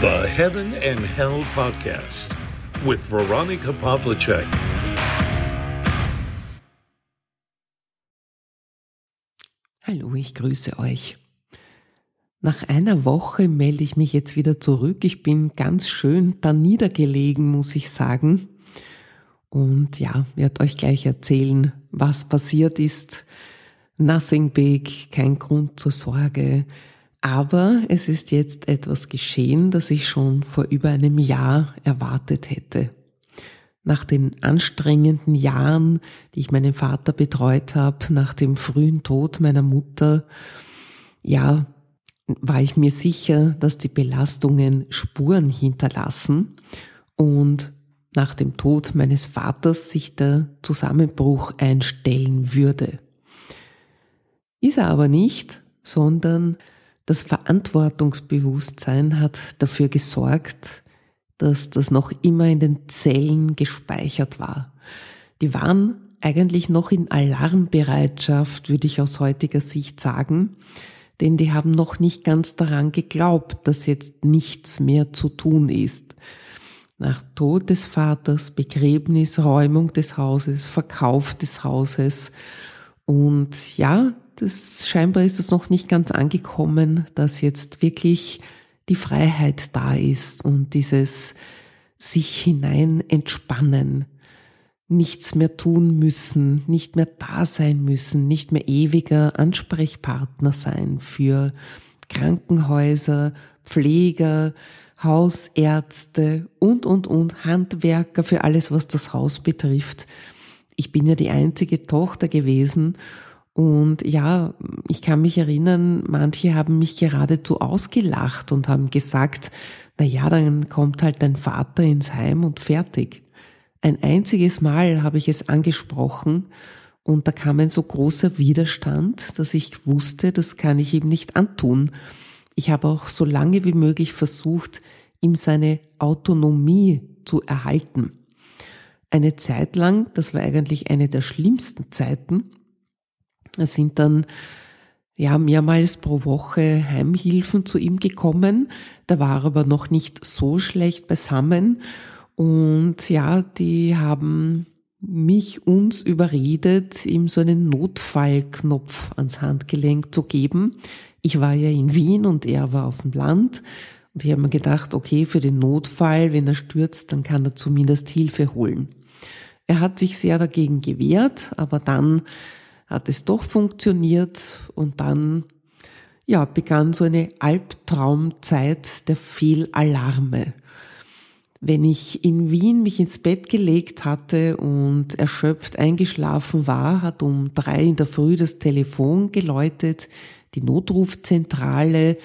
The Heaven and Hell Podcast with Veronica Pavlicek. Hallo, ich grüße euch. Nach einer Woche melde ich mich jetzt wieder zurück. Ich bin ganz schön da niedergelegen, muss ich sagen. Und ja, werde euch gleich erzählen, was passiert ist. Nothing big, kein Grund zur Sorge. Aber es ist jetzt etwas geschehen, das ich schon vor über einem Jahr erwartet hätte. Nach den anstrengenden Jahren, die ich meinen Vater betreut habe, nach dem frühen Tod meiner Mutter, ja, war ich mir sicher, dass die Belastungen Spuren hinterlassen und nach dem Tod meines Vaters sich der Zusammenbruch einstellen würde. Ist er aber nicht, sondern das Verantwortungsbewusstsein hat dafür gesorgt, dass das noch immer in den Zellen gespeichert war. Die waren eigentlich noch in Alarmbereitschaft, würde ich aus heutiger Sicht sagen, denn die haben noch nicht ganz daran geglaubt, dass jetzt nichts mehr zu tun ist. Nach Tod des Vaters, Begräbnis, Räumung des Hauses, Verkauf des Hauses und ja, das scheinbar ist es noch nicht ganz angekommen, dass jetzt wirklich die Freiheit da ist und dieses sich hinein entspannen, nichts mehr tun müssen, nicht mehr da sein müssen, nicht mehr ewiger Ansprechpartner sein für Krankenhäuser, Pfleger, Hausärzte und, und, und, Handwerker für alles, was das Haus betrifft. Ich bin ja die einzige Tochter gewesen und ja, ich kann mich erinnern, manche haben mich geradezu ausgelacht und haben gesagt, na ja, dann kommt halt dein Vater ins Heim und fertig. Ein einziges Mal habe ich es angesprochen und da kam ein so großer Widerstand, dass ich wusste, das kann ich ihm nicht antun. Ich habe auch so lange wie möglich versucht, ihm seine Autonomie zu erhalten. Eine Zeit lang, das war eigentlich eine der schlimmsten Zeiten, es sind dann ja mehrmals pro Woche Heimhilfen zu ihm gekommen. Da war aber noch nicht so schlecht beisammen und ja, die haben mich uns überredet, ihm so einen Notfallknopf ans Handgelenk zu geben. Ich war ja in Wien und er war auf dem Land. Und ich habe mir gedacht, okay, für den Notfall, wenn er stürzt, dann kann er zumindest Hilfe holen. Er hat sich sehr dagegen gewehrt, aber dann hat es doch funktioniert und dann ja, begann so eine Albtraumzeit der Fehlalarme. Wenn ich in Wien mich ins Bett gelegt hatte und erschöpft eingeschlafen war, hat um drei in der Früh das Telefon geläutet, die Notrufzentrale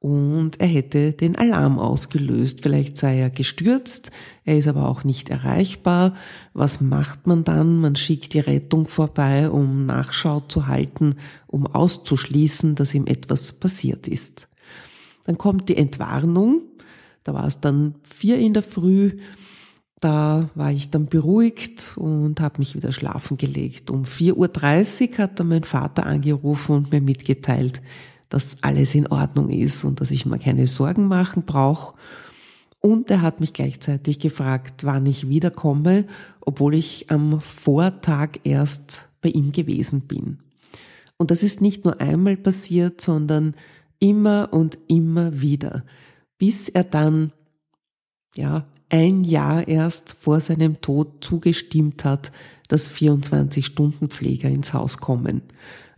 und er hätte den Alarm ausgelöst. Vielleicht sei er gestürzt, er ist aber auch nicht erreichbar. Was macht man dann? Man schickt die Rettung vorbei, um Nachschau zu halten, um auszuschließen, dass ihm etwas passiert ist. Dann kommt die Entwarnung, da war es dann vier in der Früh. Da war ich dann beruhigt und habe mich wieder schlafen gelegt. Um 4.30 Uhr hat dann mein Vater angerufen und mir mitgeteilt, dass alles in Ordnung ist und dass ich mir keine Sorgen machen brauche. Und er hat mich gleichzeitig gefragt, wann ich wiederkomme, obwohl ich am Vortag erst bei ihm gewesen bin. Und das ist nicht nur einmal passiert, sondern immer und immer wieder bis er dann, ja, ein Jahr erst vor seinem Tod zugestimmt hat, dass 24-Stunden-Pfleger ins Haus kommen.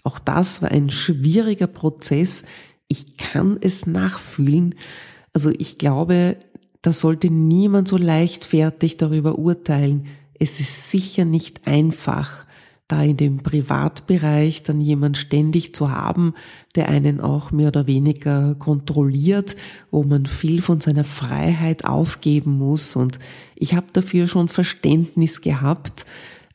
Auch das war ein schwieriger Prozess. Ich kann es nachfühlen. Also ich glaube, da sollte niemand so leichtfertig darüber urteilen. Es ist sicher nicht einfach, da in dem Privatbereich dann jemand ständig zu haben, der einen auch mehr oder weniger kontrolliert, wo man viel von seiner Freiheit aufgeben muss. Und ich habe dafür schon Verständnis gehabt,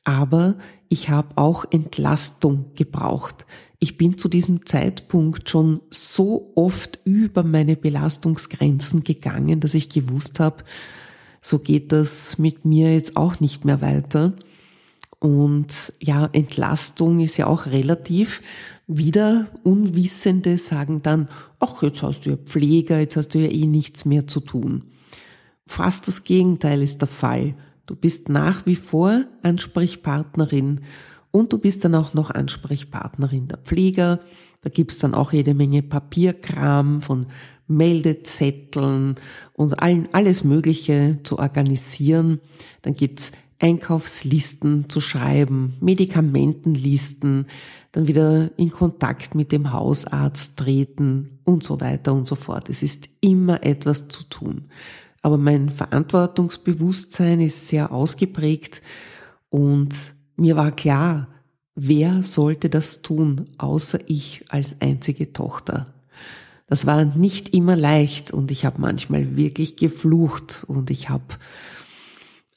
aber ich habe auch Entlastung gebraucht. Ich bin zu diesem Zeitpunkt schon so oft über meine Belastungsgrenzen gegangen, dass ich gewusst habe, so geht das mit mir jetzt auch nicht mehr weiter. Und ja, Entlastung ist ja auch relativ. Wieder Unwissende sagen dann, ach, jetzt hast du ja Pfleger, jetzt hast du ja eh nichts mehr zu tun. Fast das Gegenteil ist der Fall. Du bist nach wie vor Ansprechpartnerin und du bist dann auch noch Ansprechpartnerin der Pfleger. Da gibt's dann auch jede Menge Papierkram von Meldezetteln und allen, alles Mögliche zu organisieren. Dann gibt's Einkaufslisten zu schreiben, Medikamentenlisten, dann wieder in Kontakt mit dem Hausarzt treten und so weiter und so fort. Es ist immer etwas zu tun. Aber mein Verantwortungsbewusstsein ist sehr ausgeprägt und mir war klar, wer sollte das tun, außer ich als einzige Tochter. Das war nicht immer leicht und ich habe manchmal wirklich geflucht und ich habe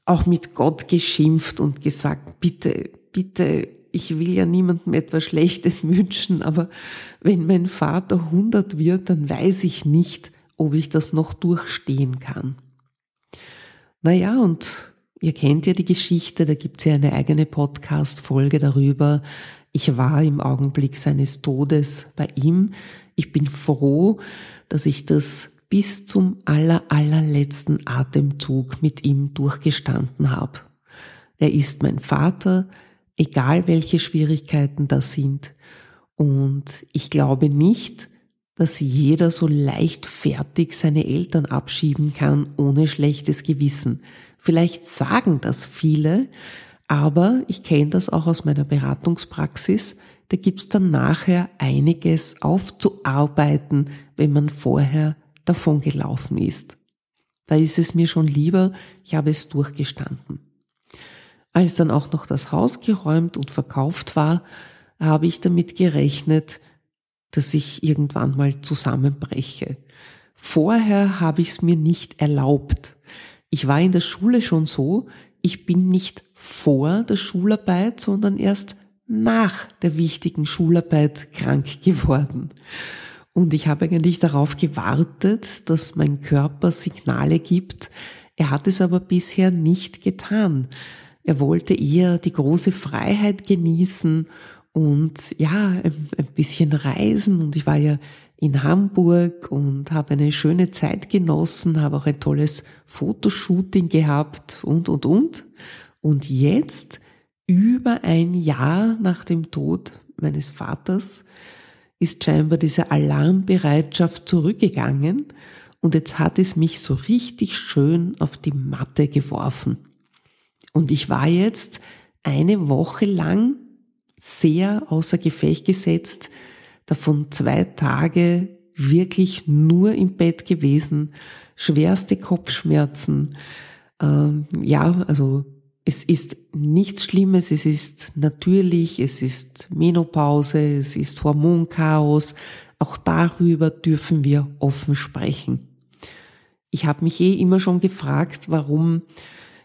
auch mit Gott geschimpft und gesagt, bitte, bitte, ich will ja niemandem etwas Schlechtes wünschen, aber wenn mein Vater 100 wird, dann weiß ich nicht, ob ich das noch durchstehen kann. Naja, und ihr kennt ja die Geschichte, da gibt's ja eine eigene Podcast-Folge darüber. Ich war im Augenblick seines Todes bei ihm. Ich bin froh, dass ich das bis zum aller, allerletzten Atemzug mit ihm durchgestanden habe. Er ist mein Vater, egal welche Schwierigkeiten da sind. Und ich glaube nicht, dass jeder so leichtfertig seine Eltern abschieben kann ohne schlechtes Gewissen. Vielleicht sagen das viele, aber ich kenne das auch aus meiner Beratungspraxis. Da gibt's dann nachher einiges aufzuarbeiten, wenn man vorher davongelaufen ist. Da ist es mir schon lieber, ich habe es durchgestanden. Als dann auch noch das Haus geräumt und verkauft war, habe ich damit gerechnet, dass ich irgendwann mal zusammenbreche. Vorher habe ich es mir nicht erlaubt. Ich war in der Schule schon so, ich bin nicht vor der Schularbeit, sondern erst nach der wichtigen Schularbeit krank geworden. Und ich habe eigentlich darauf gewartet, dass mein Körper Signale gibt. Er hat es aber bisher nicht getan. Er wollte eher die große Freiheit genießen und ja, ein, bisschen reisen. Und ich war ja in Hamburg und habe eine schöne Zeit genossen, habe auch ein tolles Fotoshooting gehabt und, und, und. Und jetzt, über ein Jahr nach dem Tod meines Vaters, ist scheinbar diese Alarmbereitschaft zurückgegangen und jetzt hat es mich so richtig schön auf die Matte geworfen. Und ich war jetzt eine Woche lang sehr außer Gefecht gesetzt, davon zwei Tage wirklich nur im Bett gewesen, schwerste Kopfschmerzen, ähm, ja, also es ist nichts Schlimmes, es ist natürlich, es ist Menopause, es ist Hormonchaos. Auch darüber dürfen wir offen sprechen. Ich habe mich eh immer schon gefragt, warum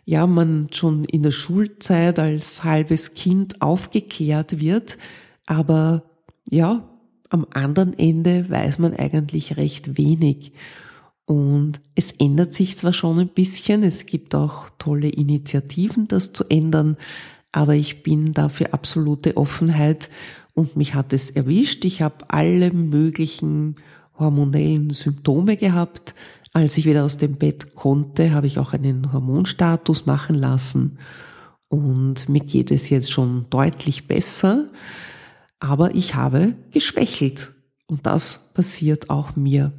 ja man schon in der Schulzeit als halbes Kind aufgeklärt wird, aber ja, am anderen Ende weiß man eigentlich recht wenig. Und es ändert sich zwar schon ein bisschen, es gibt auch tolle Initiativen, das zu ändern, aber ich bin dafür absolute Offenheit und mich hat es erwischt. Ich habe alle möglichen hormonellen Symptome gehabt. Als ich wieder aus dem Bett konnte, habe ich auch einen Hormonstatus machen lassen. Und mir geht es jetzt schon deutlich besser, aber ich habe geschwächelt. Und das passiert auch mir.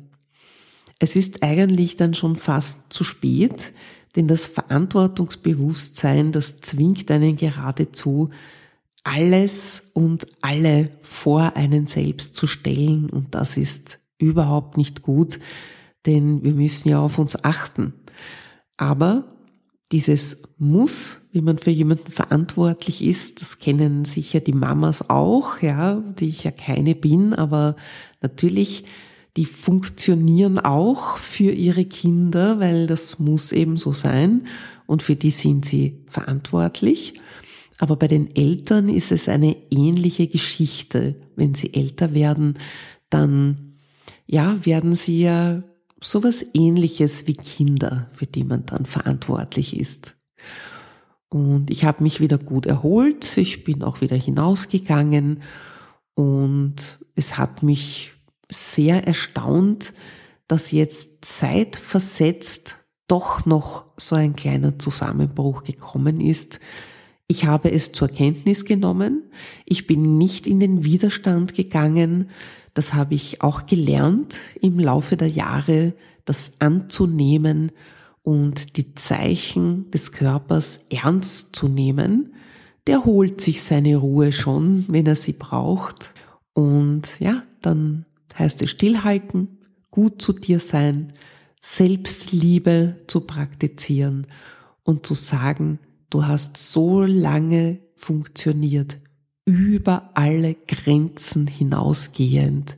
Es ist eigentlich dann schon fast zu spät, denn das Verantwortungsbewusstsein, das zwingt einen geradezu, alles und alle vor einen selbst zu stellen. Und das ist überhaupt nicht gut, denn wir müssen ja auf uns achten. Aber dieses Muss, wie man für jemanden verantwortlich ist, das kennen sicher die Mamas auch, ja, die ich ja keine bin, aber natürlich die funktionieren auch für ihre Kinder, weil das muss eben so sein und für die sind sie verantwortlich. Aber bei den Eltern ist es eine ähnliche Geschichte. Wenn sie älter werden, dann ja, werden sie ja sowas ähnliches wie Kinder, für die man dann verantwortlich ist. Und ich habe mich wieder gut erholt, ich bin auch wieder hinausgegangen Und es hat mich sehr erstaunt, dass jetzt zeitversetzt doch noch so ein kleiner Zusammenbruch gekommen ist. Ich habe es zur Kenntnis genommen. Ich bin nicht in den Widerstand gegangen. Das habe ich auch gelernt im Laufe der Jahre, das anzunehmen und die Zeichen des Körpers ernst zu nehmen. Der holt sich seine Ruhe schon, wenn er sie braucht. Und ja, dann heißt es stillhalten, gut zu dir sein, Selbstliebe zu praktizieren und zu sagen, du hast so lange funktioniert, über alle Grenzen hinausgehend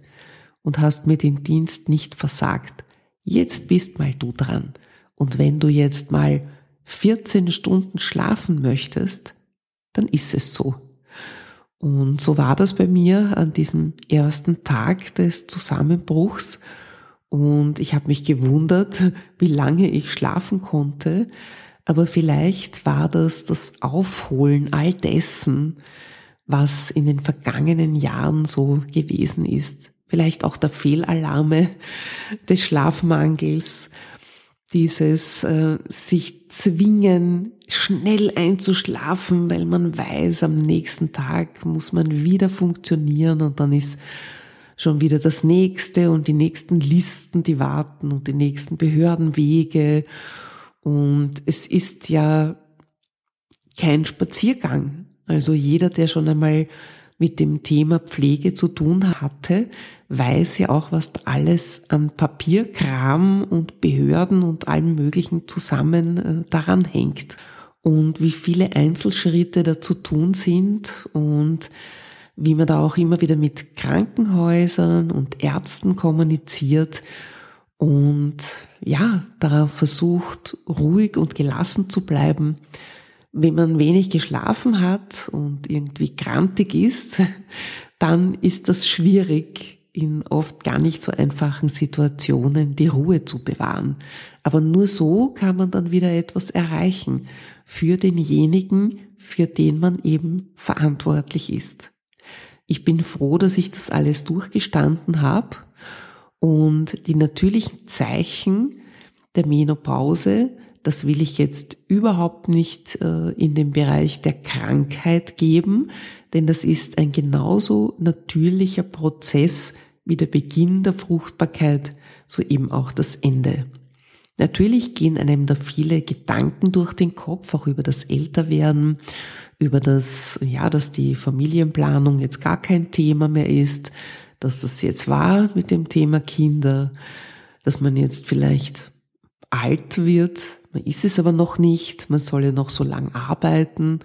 und hast mir den Dienst nicht versagt. Jetzt bist mal du dran. Und wenn du jetzt mal 14 Stunden schlafen möchtest, dann ist es so. Und so war das bei mir an diesem ersten Tag des Zusammenbruchs. Und ich habe mich gewundert, wie lange ich schlafen konnte. Aber vielleicht war das das Aufholen all dessen, was in den vergangenen Jahren so gewesen ist. Vielleicht auch der Fehlalarme des Schlafmangels, dieses äh, sich zwingen, schnell einzuschlafen, weil man weiß, am nächsten Tag muss man wieder funktionieren und dann ist schon wieder das nächste und die nächsten Listen, die warten und die nächsten Behördenwege. Und es ist ja kein Spaziergang. Also jeder, der schon einmal mit dem Thema Pflege zu tun hatte, weiß ja auch, was alles an Papierkram und Behörden und allem Möglichen zusammen äh, daran hängt und wie viele Einzelschritte da zu tun sind und wie man da auch immer wieder mit Krankenhäusern und Ärzten kommuniziert und ja, da versucht, ruhig und gelassen zu bleiben. Wenn man wenig geschlafen hat und irgendwie krantig ist, dann ist das schwierig, in oft gar nicht so einfachen Situationen die Ruhe zu bewahren. Aber nur so kann man dann wieder etwas erreichen für denjenigen, für den man eben verantwortlich ist. Ich bin froh, dass ich das alles durchgestanden habe und die natürlichen Zeichen der Menopause, das will ich jetzt überhaupt nicht äh, in den Bereich der Krankheit geben, denn das ist ein genauso natürlicher Prozess wie der Beginn der Fruchtbarkeit, so eben auch das Ende. Natürlich gehen einem da viele Gedanken durch den Kopf, auch über das Älterwerden, über das, ja, dass die Familienplanung jetzt gar kein Thema mehr ist, dass das jetzt war mit dem Thema Kinder, dass man jetzt vielleicht alt wird, man ist es aber noch nicht, man soll ja noch so lang arbeiten,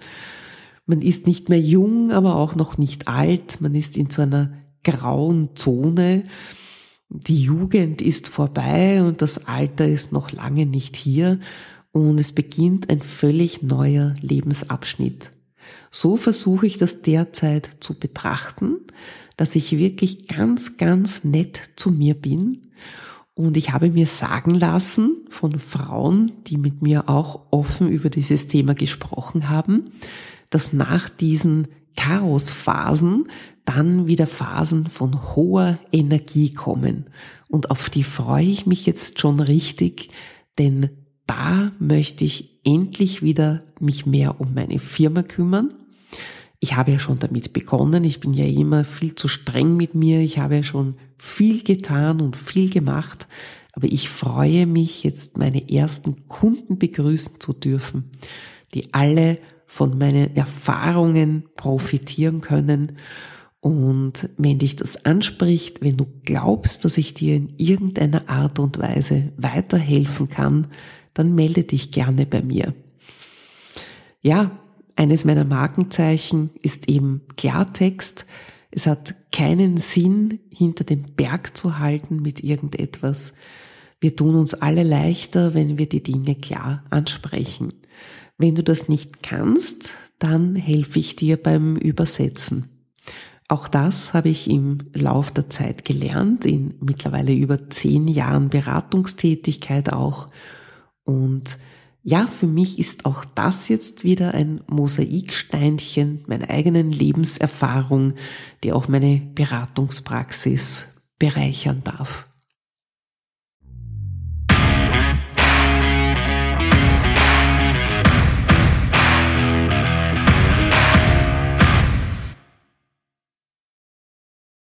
man ist nicht mehr jung, aber auch noch nicht alt, man ist in so einer grauen Zone, die Jugend ist vorbei und das Alter ist noch lange nicht hier und es beginnt ein völlig neuer Lebensabschnitt. So versuche ich das derzeit zu betrachten, dass ich wirklich ganz, ganz nett zu mir bin. Und ich habe mir sagen lassen von Frauen, die mit mir auch offen über dieses Thema gesprochen haben, dass nach diesen Chaosphasen dann wieder Phasen von hoher Energie kommen. Und auf die freue ich mich jetzt schon richtig, denn da möchte ich endlich wieder mich mehr um meine Firma kümmern ich habe ja schon damit begonnen. Ich bin ja immer viel zu streng mit mir. Ich habe ja schon viel getan und viel gemacht. Aber ich freue mich jetzt, meine ersten Kunden begrüßen zu dürfen, die alle von meinen Erfahrungen profitieren können. Und wenn dich das anspricht, wenn du glaubst, dass ich dir in irgendeiner Art und Weise weiterhelfen kann, dann melde dich gerne bei mir. Ja, eines meiner Markenzeichen ist eben Klartext. Es hat keinen Sinn, hinter dem Berg zu halten mit irgendetwas. Wir tun uns alle leichter, wenn wir die Dinge klar ansprechen. Wenn du das nicht kannst, dann helfe ich dir beim Übersetzen. Auch das habe ich im Lauf der Zeit gelernt, in mittlerweile über zehn Jahren Beratungstätigkeit auch. Und ja, für mich ist auch das jetzt wieder ein Mosaiksteinchen meiner eigenen Lebenserfahrung, die auch meine Beratungspraxis bereichern darf.